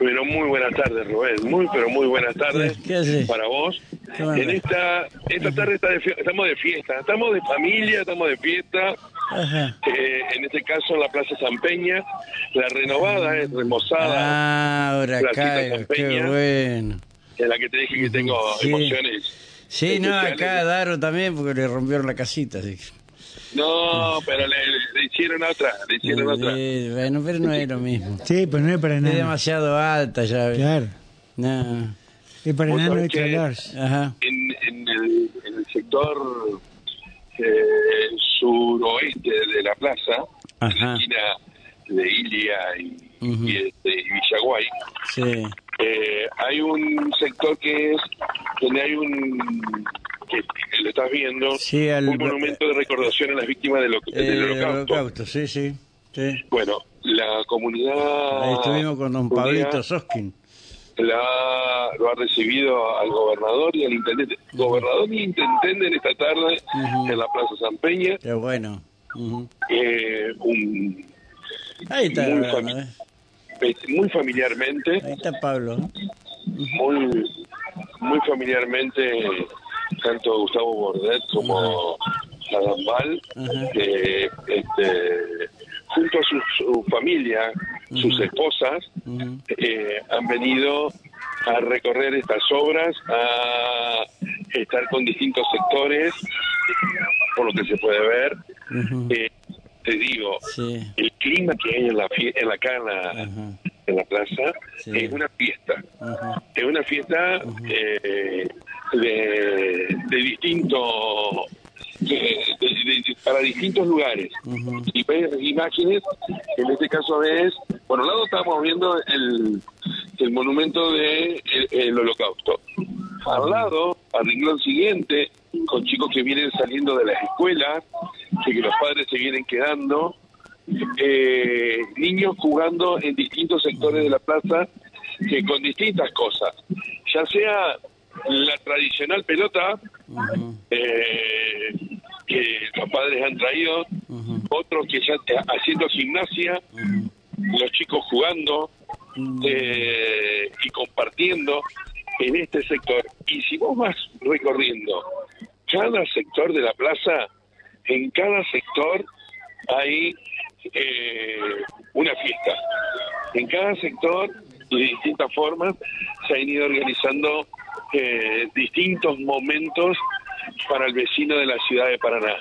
Pero muy buenas tardes, Rubén. Muy, pero muy buenas tardes ¿Qué para vos. ¿Qué? En esta esta tarde está de estamos de fiesta, estamos de familia, estamos de fiesta. Ajá. Eh, en este caso en la Plaza San Peña, la renovada, es remozada, Ah, ahora Placita San qué Peña. bueno. en la que te dije que tengo Sí. emociones. Sí, no, acá Daro también porque le rompieron la casita. Así. No, pero le, le hicieron otra, le hicieron otra. Eh, bueno, pero no es lo mismo. Sí, pues no es para Es nada. demasiado alta ya. Claro. No. Es para nada sabés extra que-. Ajá. en, en el, en el sector eh, suroeste de la plaza, en la Ajá. esquina de Ilia y, Ujú. y, este, y Villaguay, Sí. eh, hay un sector que es donde hay un que, que lo estás viendo Sí, al- un monumento recordación a las víctimas del, Eh, del el holocausto. holocausto, sí, sí. sí. Bueno, la comunidad Ahí estuvimos con don Pablito Soskin. la, lo ha recibido al gobernador y al intendente. Gobernador y intendente en esta tarde en la Plaza San Peña. Qué bueno. Eh, un, Ahí está, Muy ¿eh? fami- muy familiarmente, Ahí está Pablo. muy, muy familiarmente, tanto Gustavo Bordet como Adam Val, Ajá. eh, este, junto a su, su familia, sus esposas, eh, han venido a recorrer estas obras, a estar con distintos sectores, por lo que se puede ver. Eh, te digo, Sí. el clima que hay en la, en la acá en la, plaza Sí. es una fiesta. Ajá. Es una fiesta eh, de, de distintos para distintos lugares. Ujú. y ves imágenes en este caso ves por un lado estamos viendo el, el monumento de el, el holocausto. Al lado al renglón siguiente con chicos que vienen saliendo de las escuelas que, que los padres se vienen quedando eh, niños jugando en distintos sectores de la plaza que con distintas cosas. Ya sea la tradicional pelota eh, que los padres han traído, otros que ya haciendo gimnasia, los chicos jugando eh, y compartiendo en este sector. Y si vos vas recorriendo cada sector de la plaza, en cada sector hay eh, una fiesta. En cada sector, y de distintas formas, se han ido organizando eh, distintos momentos para el vecino de la ciudad de Paraná.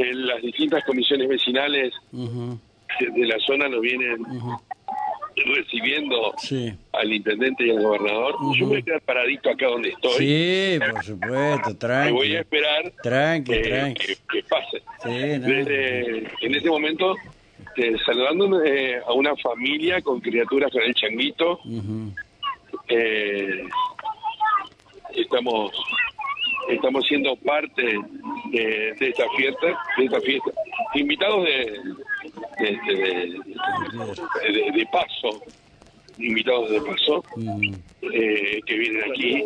En las distintas comisiones vecinales Ujú. de- de la zona lo vienen recibiendo Sí. al intendente y al gobernador. Yo me voy a quedar paradito acá donde estoy. Sí, por supuesto, Me tranqui. voy a esperar Tranqui, que, tranqui. que- que pase. Sí, no. Desde, en este momento, eh, saludando eh, a una familia con criaturas con el changuito. Eh, estamos estamos siendo parte de, de esta fiesta, de esta fiesta. Invitados de, de, de- paso, invitados de paso, Ujú. eh, que vienen aquí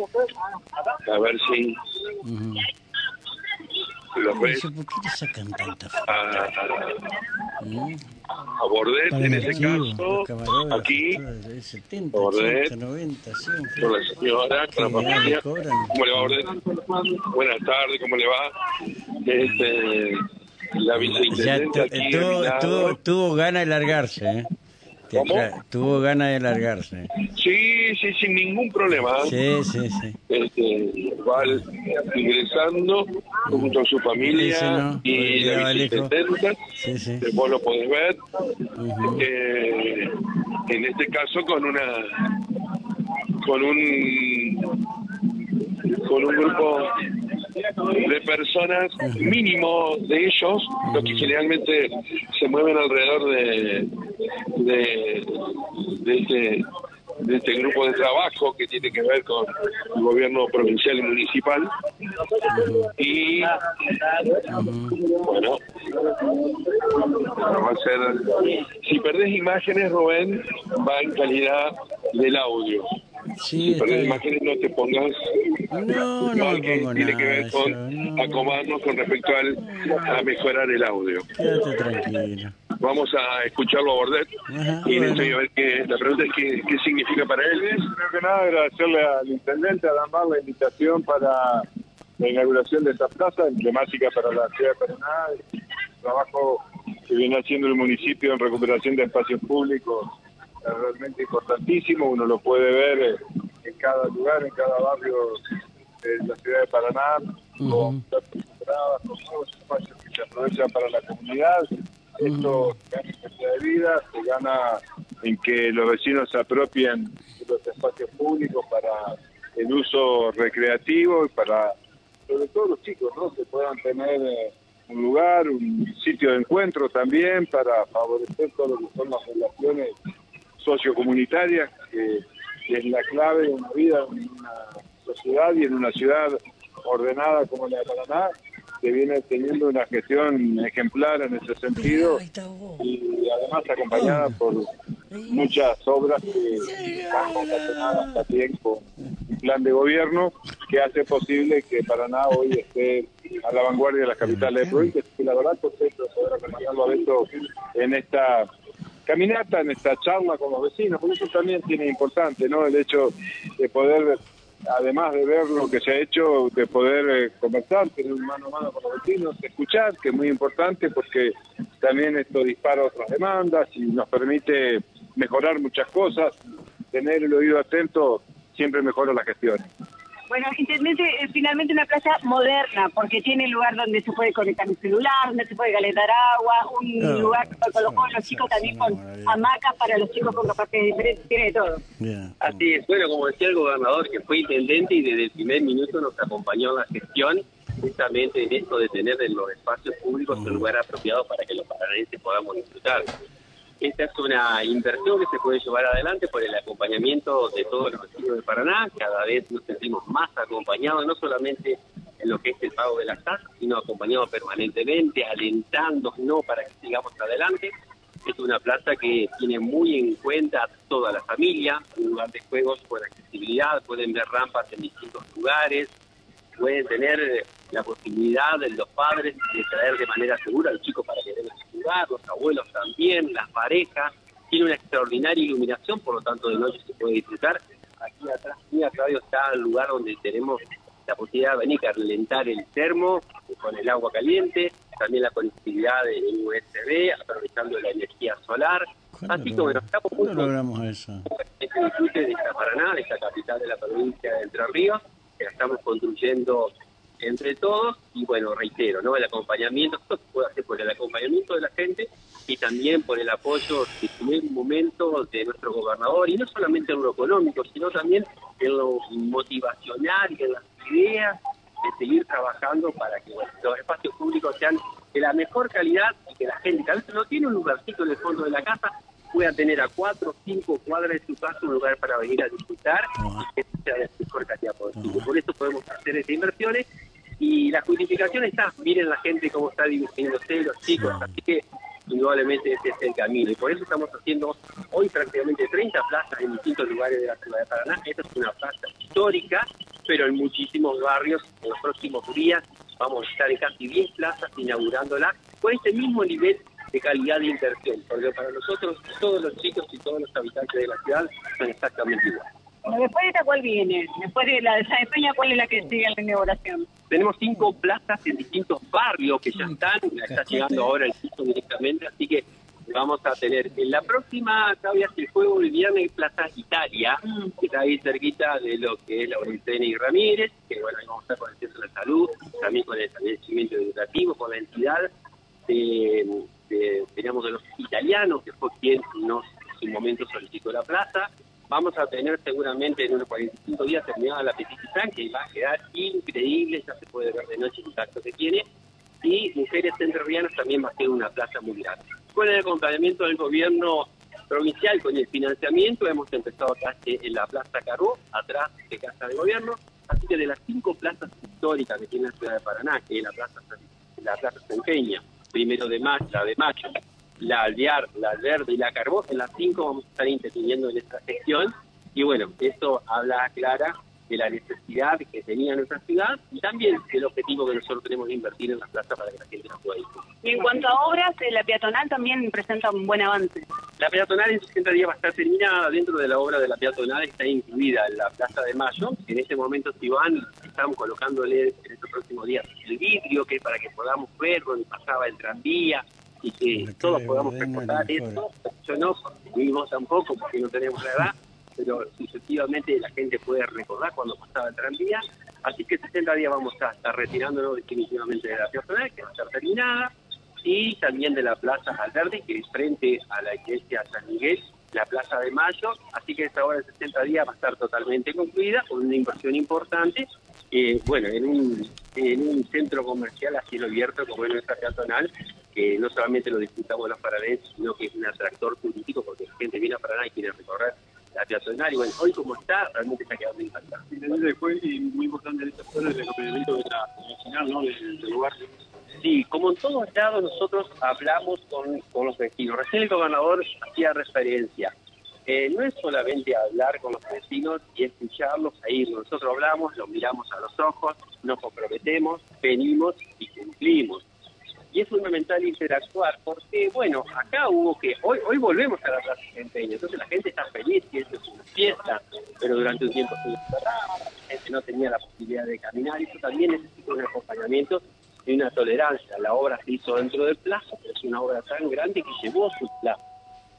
a ver si Ujú. Los ves ¿Por qué le sacan tanta foto? a, ¿Mm? a Bordet, Para en ese caso, aquí, de 70, Bordet. 80, 90, 100. con la señora, con la Sí, familia. cobran. ¿Cómo le va, Bordet? Buenas tardes, ¿cómo le va? Este, la viceintendente aquí. tuvo, tuvo, tuvo ganas de largarse, ¿eh? Tuvo ganas de largarse. Sí, sí, sin ningún problema. Sí, sí, sí. Este, va ingresando junto a su familia Sí, sí, no. y la viceintendenta. Sí, sí. que vos lo podés ver. Eh, en este caso con una con un con un grupo de personas mínimo de ellos los que generalmente se mueven alrededor de de, este de este grupo de trabajo que tiene que ver con el gobierno provincial y municipal. Y bueno va a ser si perdés imágenes Rubén va en calidad del audio Sí, bien. imágenes no te pongas No, no que pongo tiene nada. que ver con no. acomodarnos con respecto al, a mejorar el audio Quédate tranquilo. vamos a escucharlo a Bordet Ajá, y en bueno. a ver qué, la pregunta es qué, qué significa para él. Primero que nada, agradecerle al intendente Adán Bar la invitación para la inauguración de esta plaza emblemática para la ciudad de Paraná. El trabajo que viene haciendo el municipio en recuperación de espacios públicos es realmente importantísimo. Uno lo puede ver eh, en cada lugar, en cada barrio de la ciudad de Paraná, con plazas recuperadas, con nuevos espacios que se aprovechan para la comunidad. Esto gana calidad de vida, se gana en que los vecinos se apropien de los espacios públicos para el uso recreativo y para, sobre todo los chicos, ¿no? Que puedan tener eh, un lugar, un sitio de encuentro también para favorecer todo lo que son las relaciones sociocomunitarias, que, que es la clave de una vida en una sociedad y en una ciudad ordenada como la de Paraná, que viene teniendo una gestión ejemplar en ese sentido y además acompañada por muchas obras que están relacionadas también con un plan de gobierno que hace posible que Paraná hoy esté a la vanguardia de las capitales de provincia. Que la verdad contento de poder acompañarlo a Beto en esta caminata, en esta charla con los vecinos, porque eso también tiene importante, ¿no? El hecho de poder además de ver lo que se ha hecho, de poder eh, conversar, tener un mano a mano con los vecinos, escuchar, que es muy importante porque también esto dispara otras demandas y nos permite mejorar muchas cosas. Tener el oído atento siempre mejora la gestión. Bueno, intendente, es finalmente una plaza moderna, porque tiene lugar donde se puede conectar un celular, donde se puede calentar agua, un Ah, lugar para colocar a los chicos también con hamacas para los chicos con capacidades diferentes, tiene de todo. Así es, bueno, como decía el gobernador, que fue intendente y desde el primer minuto nos acompañó en la gestión, justamente en esto de tener en los espacios públicos un lugar apropiado para que los paranaenses podamos disfrutar. Esta es una inversión que se puede llevar adelante por el acompañamiento de todos los vecinos de Paraná. Cada vez nos sentimos más acompañados, no solamente en lo que es el pago de las tasas, sino acompañados permanentemente, alentándonos para que sigamos adelante. Es una plaza que tiene muy en cuenta a toda la familia, un lugar de juegos con accesibilidad, pueden ver rampas en distintos lugares, pueden tener la posibilidad de los padres de traer de manera segura al chico para que los abuelos también, las parejas. Tiene una extraordinaria iluminación, por lo tanto de noche se puede disfrutar. Aquí atrás, mío, Claudio, está el lugar donde tenemos la posibilidad de venir a calentar el termo con el agua caliente, también la conectividad de USB, aprovechando la energía solar. Así que bueno, estamos muy ¿Cuándo logramos eso? este disfrute de esta Paraná, de esta capital de la provincia de Entre Ríos, que la estamos construyendo entre todos y bueno, reitero, ¿no? El acompañamiento, esto se puede hacer por el acompañamiento de la gente y también por el apoyo de primer momento de nuestro gobernador y no solamente en lo económico, sino también en lo motivacional y en las ideas de seguir trabajando para que bueno, los espacios públicos sean de la mejor calidad y que la gente que a veces no tiene un lugarcito en el fondo de la casa pueda tener a cuatro o cinco cuadras de su casa un lugar para venir a disfrutar y que sea de mejor calidad posible. Por eso podemos hacer estas inversiones y la justificación está, miren la gente cómo está divirtiéndose, los chicos, así que indudablemente ese es el camino y por eso estamos haciendo hoy prácticamente 30 plazas en distintos lugares de la ciudad de Paraná. Esta es una plaza histórica, pero en muchísimos barrios en los próximos días vamos a estar en casi 10 plazas inaugurándola con este mismo nivel de calidad de inversión, porque para nosotros todos los chicos y todos los habitantes de la ciudad son exactamente iguales. Bueno, después de esta, ¿cuál viene? Después de la de San Peña, ¿cuál es la que sigue en la inauguración? Tenemos cinco plazas en distintos barrios que ya están, está llegando ahora el piso directamente, así que vamos a tener en la próxima, Claudia, el juego del viernes Plaza Italia, que está ahí cerquita de lo que es la Orentena y Ramírez, que bueno, ahí vamos a estar con el Centro de Salud, también con el establecimiento educativo, con la entidad de, de, digamos, de los italianos, que fue quien nos en su momento solicitó la plaza. Vamos a tener seguramente en unos 45 días terminada la Petititán, que va a quedar increíble, ya se puede ver de noche el impacto que tiene. Y Mujeres Entrerrianas también va a ser una plaza muy grande. Con el acompañamiento del gobierno provincial, con el financiamiento, hemos empezado acá en la Plaza Caró, atrás de Casa de Gobierno. Así que de las cinco plazas históricas que tiene la ciudad de Paraná, que es la Plaza, la plaza Sanqueña, primero de mayo, la de Mayo, la Alvear, la Verde y la Carbó, en las cinco vamos a estar interviniendo en esta gestión. Y bueno, eso habla clara de la necesidad que tenía nuestra ciudad y también el objetivo que nosotros tenemos de invertir en la plaza para que la gente la pueda disfrutar. Y en cuanto a obras, eh, la peatonal también presenta un buen avance. La peatonal en 60 días va a estar terminada. Dentro de la obra de la peatonal está incluida la Plaza de Mayo. En este momento, si van, estamos colocándole en estos próximos días el vidrio, que para que podamos ver dónde pasaba el tranvía y que todos podamos recordar eso. Yo no, ni vos tampoco, porque no tenemos la edad, pero efectivamente la gente puede recordar cuando pasaba el tranvía. Así que 60 días vamos a estar retirándonos definitivamente de la peatonal, que va a estar terminada y también de la Plaza Alberdi, que es frente a la iglesia San Miguel, la Plaza de Mayo, así que esta obra de 60 días va a estar totalmente concluida, con una inversión importante, eh, bueno, en un, en un centro comercial a cielo abierto como es nuestra peatonal, que no solamente lo disfrutamos los parabenses, sino que es un atractor turístico, porque la gente viene a Paraná y quiere recorrer la peatonal, y bueno, hoy como está, realmente está quedando impactado. Finalmente fue y muy importante en esta zona el acompañamiento de la vecinal, ¿no? Del, del lugar. Sí, como en todos lados nosotros hablamos con, con los vecinos. Recién el gobernador hacía referencia. Eh, no es solamente hablar con los vecinos y escucharlos e irnos. Nosotros hablamos, los miramos a los ojos, nos comprometemos, venimos y cumplimos. Y es fundamental interactuar porque, bueno, acá hubo que, hoy hoy volvemos a la Plaza Centeña, entonces la gente está feliz y eso es una fiesta, pero durante un tiempo cerrada, la gente no tenía la posibilidad de caminar y eso también necesita un acompañamiento y una tolerancia. La obra se hizo dentro del plazo, pero es una obra tan grande que llevó su plazo.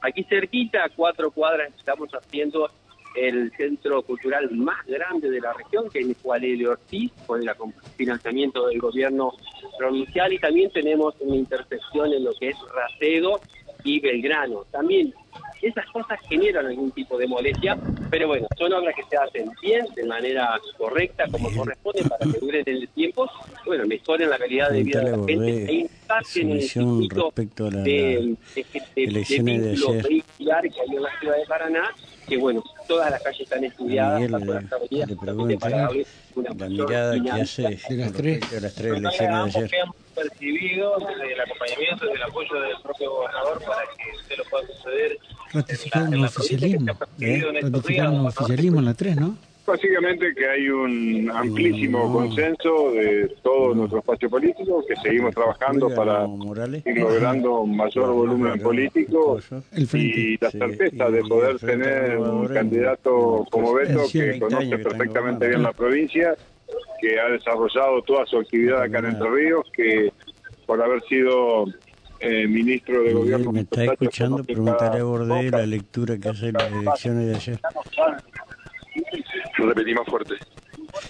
Aquí cerquita, a cuatro cuadras, estamos haciendo el centro cultural más grande de la región, que es el Juárez Ortiz, con el financiamiento del gobierno provincial, y también tenemos una intersección en lo que es Racedo y Belgrano. También esas cosas generan algún tipo de molestia, pero bueno, son obras que se hacen bien, de manera correcta, como corresponde, para que duren el tiempo, bueno, mejoren la calidad de vida de la gente. e impacten en el circuito respecto a la- de, de- de- de vehicular que hay en la ciudad de Paraná, que bueno, todas las calles están estudiadas, Miguel, le- las avenidas, le pregunto, una la mirada que hace De las tres. a las tres elecciones de ayer. que hemos percibido desde el acompañamiento, desde el apoyo del propio gobernador para que usted lo pueda suceder. Ratificaron en el oficialismo. días, Ratificaron el oficialismo en la 3, ¿no? Básicamente que hay un amplísimo consenso de todo nuestro espacio político, que seguimos trabajando para ir logrando un mayor volumen político y la certeza de poder tener un candidato como Beto que 20 conoce perfectamente bien la provincia, que ha desarrollado toda su actividad acá en Entre Ríos, que por haber sido eh, ministro de gobierno me está escuchando, preguntaré a Bordé la lectura que hace de las elecciones de ayer. Repetí más fuerte.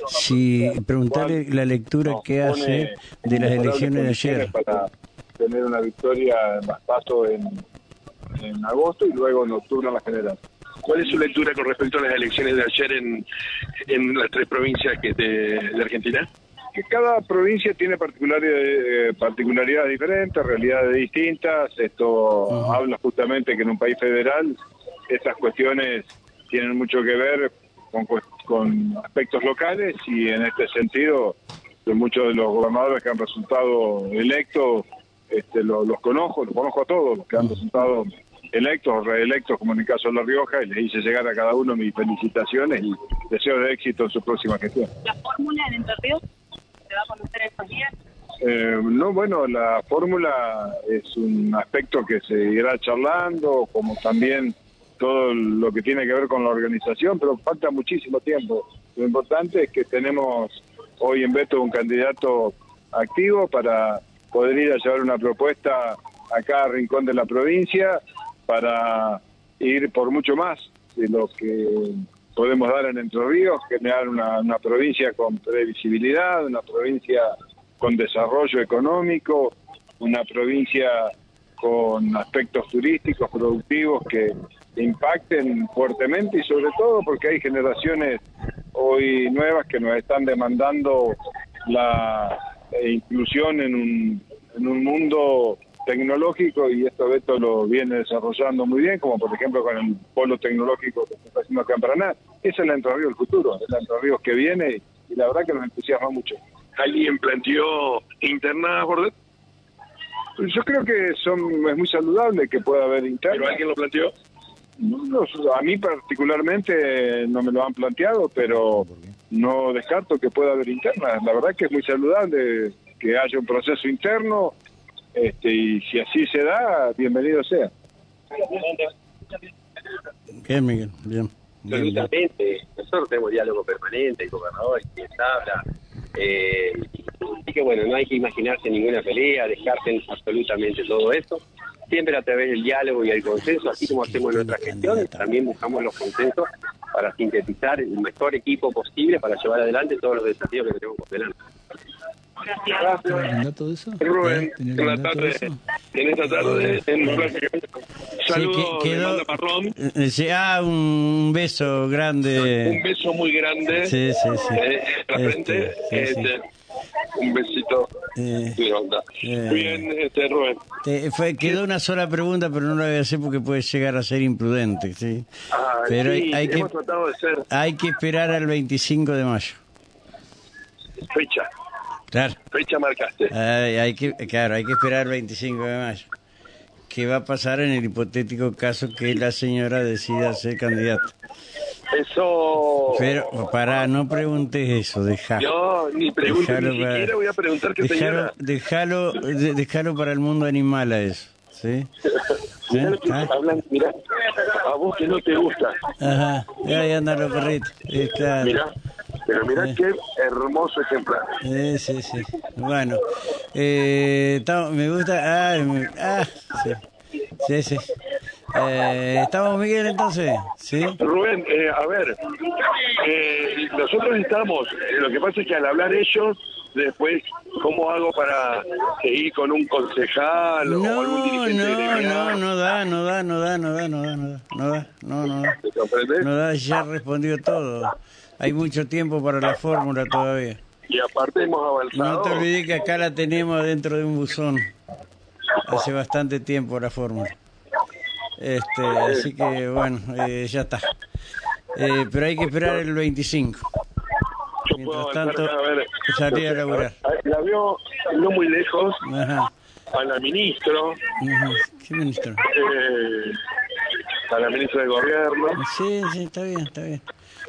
Si preguntarle la lectura que hace pone de las elecciones de ayer. Para tener una victoria más paso en, en agosto y luego en octubre en la general. ¿Cuál es su lectura con respecto a las elecciones de ayer en, en las tres provincias que de, de Argentina? que cada provincia tiene particularidades, eh, particularidades diferentes, realidades distintas. Esto habla justamente que en un país federal estas cuestiones tienen mucho que ver con, con aspectos locales y en este sentido de muchos de los gobernadores que han resultado electos, este, lo- los conozco, los conozco a todos, los que han resultado electos o reelectos, como en el caso de La Rioja, y les hice llegar a cada uno mis felicitaciones y deseo de éxito en su próxima gestión. La fórmula en Entre Ríos se va a conocer estos días. Eh, no, bueno, la fórmula es un aspecto que se irá charlando, como también todo lo que tiene que ver con la organización, pero falta muchísimo tiempo. Lo importante es que tenemos hoy en Beto un candidato activo para poder ir a llevar una propuesta a cada rincón de la provincia para ir por mucho más de lo que podemos dar en Entre Ríos, generar una, una provincia con previsibilidad, una provincia con desarrollo económico, una provincia con aspectos turísticos, productivos que impacten fuertemente y sobre todo porque hay generaciones hoy nuevas que nos están demandando la inclusión en un, en un mundo tecnológico y esto Beto lo viene desarrollando muy bien, como por ejemplo con el polo tecnológico que se está haciendo acá en Paraná. Esa es la Entre Ríos del futuro, es la Entre Ríos que viene y la verdad que nos entusiasma mucho. ¿Alguien planteó interna Bordet? Yo creo que son es muy saludable que pueda haber ¿Pero interna. alguien lo planteó? No, no, a mí particularmente no me lo han planteado, pero no descarto que pueda haber internas. La verdad que es muy saludable que haya un proceso interno este, y si así se da, bienvenido sea. Bien, Miguel, bien. Absolutamente. Nosotros tenemos diálogo permanente, el gobernador quien habla. Eh, así que bueno, no hay que imaginarse ninguna pelea, dejarse absolutamente todo eso. Siempre a través del diálogo y el consenso, así como hacemos nuestra gestión, también buscamos los consensos para sintetizar el mejor equipo posible para llevar adelante todos los desafíos que tenemos por delante. ¿Tenés el dato de eso? Rubén. ¿Tenés buenas de tardes. En esta tarde, en Sí, Saludos de quedó- Manda Marrón. Eh, sí, ah, un beso Un grande. beso muy grande. Sí, sí, sí. eh, la Este, frente. sí, sí. Un besito. Eh, de onda. eh. Bien, este, Rubén. te- fue, quedó una sola pregunta, pero no la voy a hacer porque puede llegar a ser imprudente. ¿sí? Ah, Pero sí, hay, hay que, tratado de ser hay que esperar al 25 de mayo. fecha. Claro. Fecha marcaste. Hay, hay que, claro, hay que esperar el 25 de mayo. ¿Qué va a pasar en el hipotético caso que la señora decida ser candidata? Eso. Pero, para, no preguntes eso, deja. Yo ni pregunto, Dejalo ni para- siquiera voy a preguntar qué señora. déjalo, déjalo para el mundo animal a eso, ¿sí? ¿Sí? Mirá lo que ¿Ah? hablan, mirá, a vos que no te gusta. Ajá, ahí andan los perritos. Mirá, pero mirá Eh. qué hermoso ejemplar. Eh, sí, sí. Bueno, eh, me gusta. Ah, me- ah, sí. Sí, sí. Eh, ¿Estamos, Miguel, entonces? ¿Sí? Rubén, eh, a ver, eh, nosotros estamos, eh, lo que pasa es que al hablar ellos, después, ¿cómo hago para seguir con un concejal o algún No, dirigente no, gremial? no, no da, no da, no da, no da, no da, no da, no da, no, no da. No da, ya respondió todo. Hay mucho tiempo para la fórmula todavía. Y aparte hemos avanzado. No te olvides que acá la tenemos dentro de un buzón. Hace bastante tiempo la fórmula. Este, así que bueno, eh, ya está. Eh, pero hay que esperar el 25. Yo Mientras tanto, avanzar, a ver, salí a laburar. La veo no muy lejos Ajá. a la ministro, Ujú. ¿Qué ministro? eh, a la ministra de Gobierno. Sí, sí, está bien, está bien.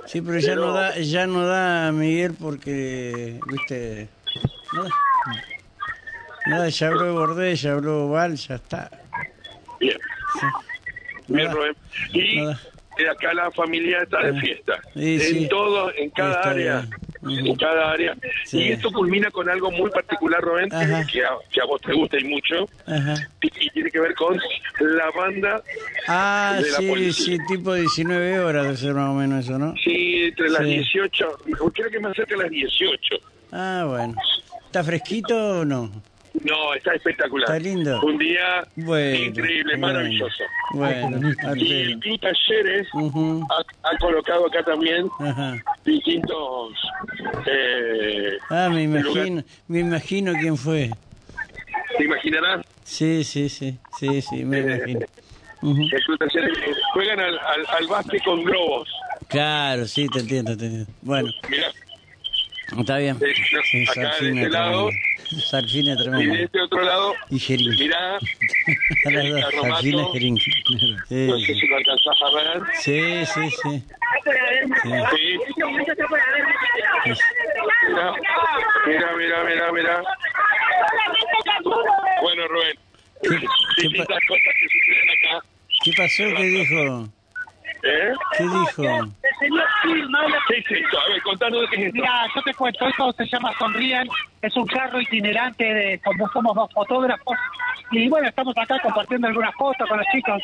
Sí, pero ya no da, ya no da Miguel porque, viste, no da. Nada, ya habló Bordé, ya habló Val, ya está. Bien, No. Y Nada. acá la familia está de fiesta. Sí, en sí. todo, en cada Está área. bien. En cada área. Sí. Y esto culmina con algo muy particular, Rubén, que a, que a vos te gusta y mucho. Y, y tiene que ver con la banda, Ah, De la sí, policía. sí, tipo 19 horas de ser más o menos eso, ¿no? sí, entre las Sí. 18, creo que más cerca de las 18. Ah, bueno. ¿Está fresquito o no? No, está espectacular. Está lindo. Un día Bueno. increíble, bueno. maravilloso. Bueno, Y el pelo. Club Talleres Ujú. ha, ha colocado acá también Ajá. distintos... Eh, Ah, me lugar- imagino, me imagino quién fue. ¿Te imaginarás? Sí, sí, sí, sí, sí, me imagino. Ujú. El Club Talleres eh, juegan al, al, al básquet con globos. Claro, sí, te entiendo, te entiendo. Bueno, Mirá, está bien. No, Sí, acá de este lado, tremendo. Salfine y de este otro lado, Y Jerín. mirá, A las el dos, carromato. Salfine Jerín. Claro. no sé Sí, si lo alcanzás a ver. sí, sí, sí. Sí, mira, mira, mira, mira. Bueno, Rubén, ¿Qué- qué distintas pa- cosas que suceden acá. ¿Qué pasó? ¿Qué dijo? ¿Eh? ¿Qué dijo? ¿Qué es esto? A ver, contanos qué es esto. Mira, yo te cuento, esto se llama Sonrían, es un carro itinerante de como somos dos fotógrafos y bueno, estamos acá compartiendo algunas fotos con los chicos,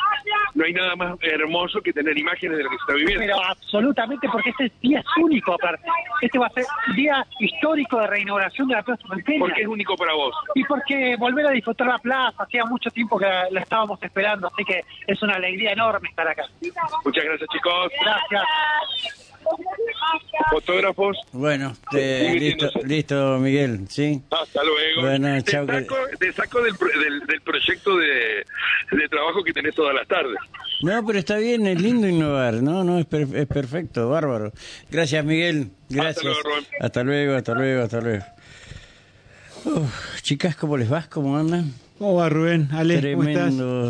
No hay nada más hermoso que tener imágenes de lo que se está viviendo. pero absolutamente porque este día es único aparte, este va a ser día histórico de reinauguración de la Plaza Porteña. ¿Por qué es único para vos? Y porque volver a disfrutar la plaza, hacía mucho tiempo que la, la estábamos esperando, así que es una alegría enorme estar acá. Muchas gracias, chicos. Gracias. Fotógrafos, Bueno, eh, listo, listo, Miguel, ¿sí? hasta luego. Bueno, te, chao, que- saco, te saco del, del, del proyecto de, de trabajo que tenés todas las tardes. No, pero está bien, es lindo innovar, no, no, es, per- es perfecto, bárbaro. Gracias, Miguel, gracias. Hasta luego, hasta luego, hasta luego. Uf, chicas, ¿cómo les vas? ¿Cómo andan? ¿Cómo va Rubén? Ale, ¿cómo estás? Tremendo,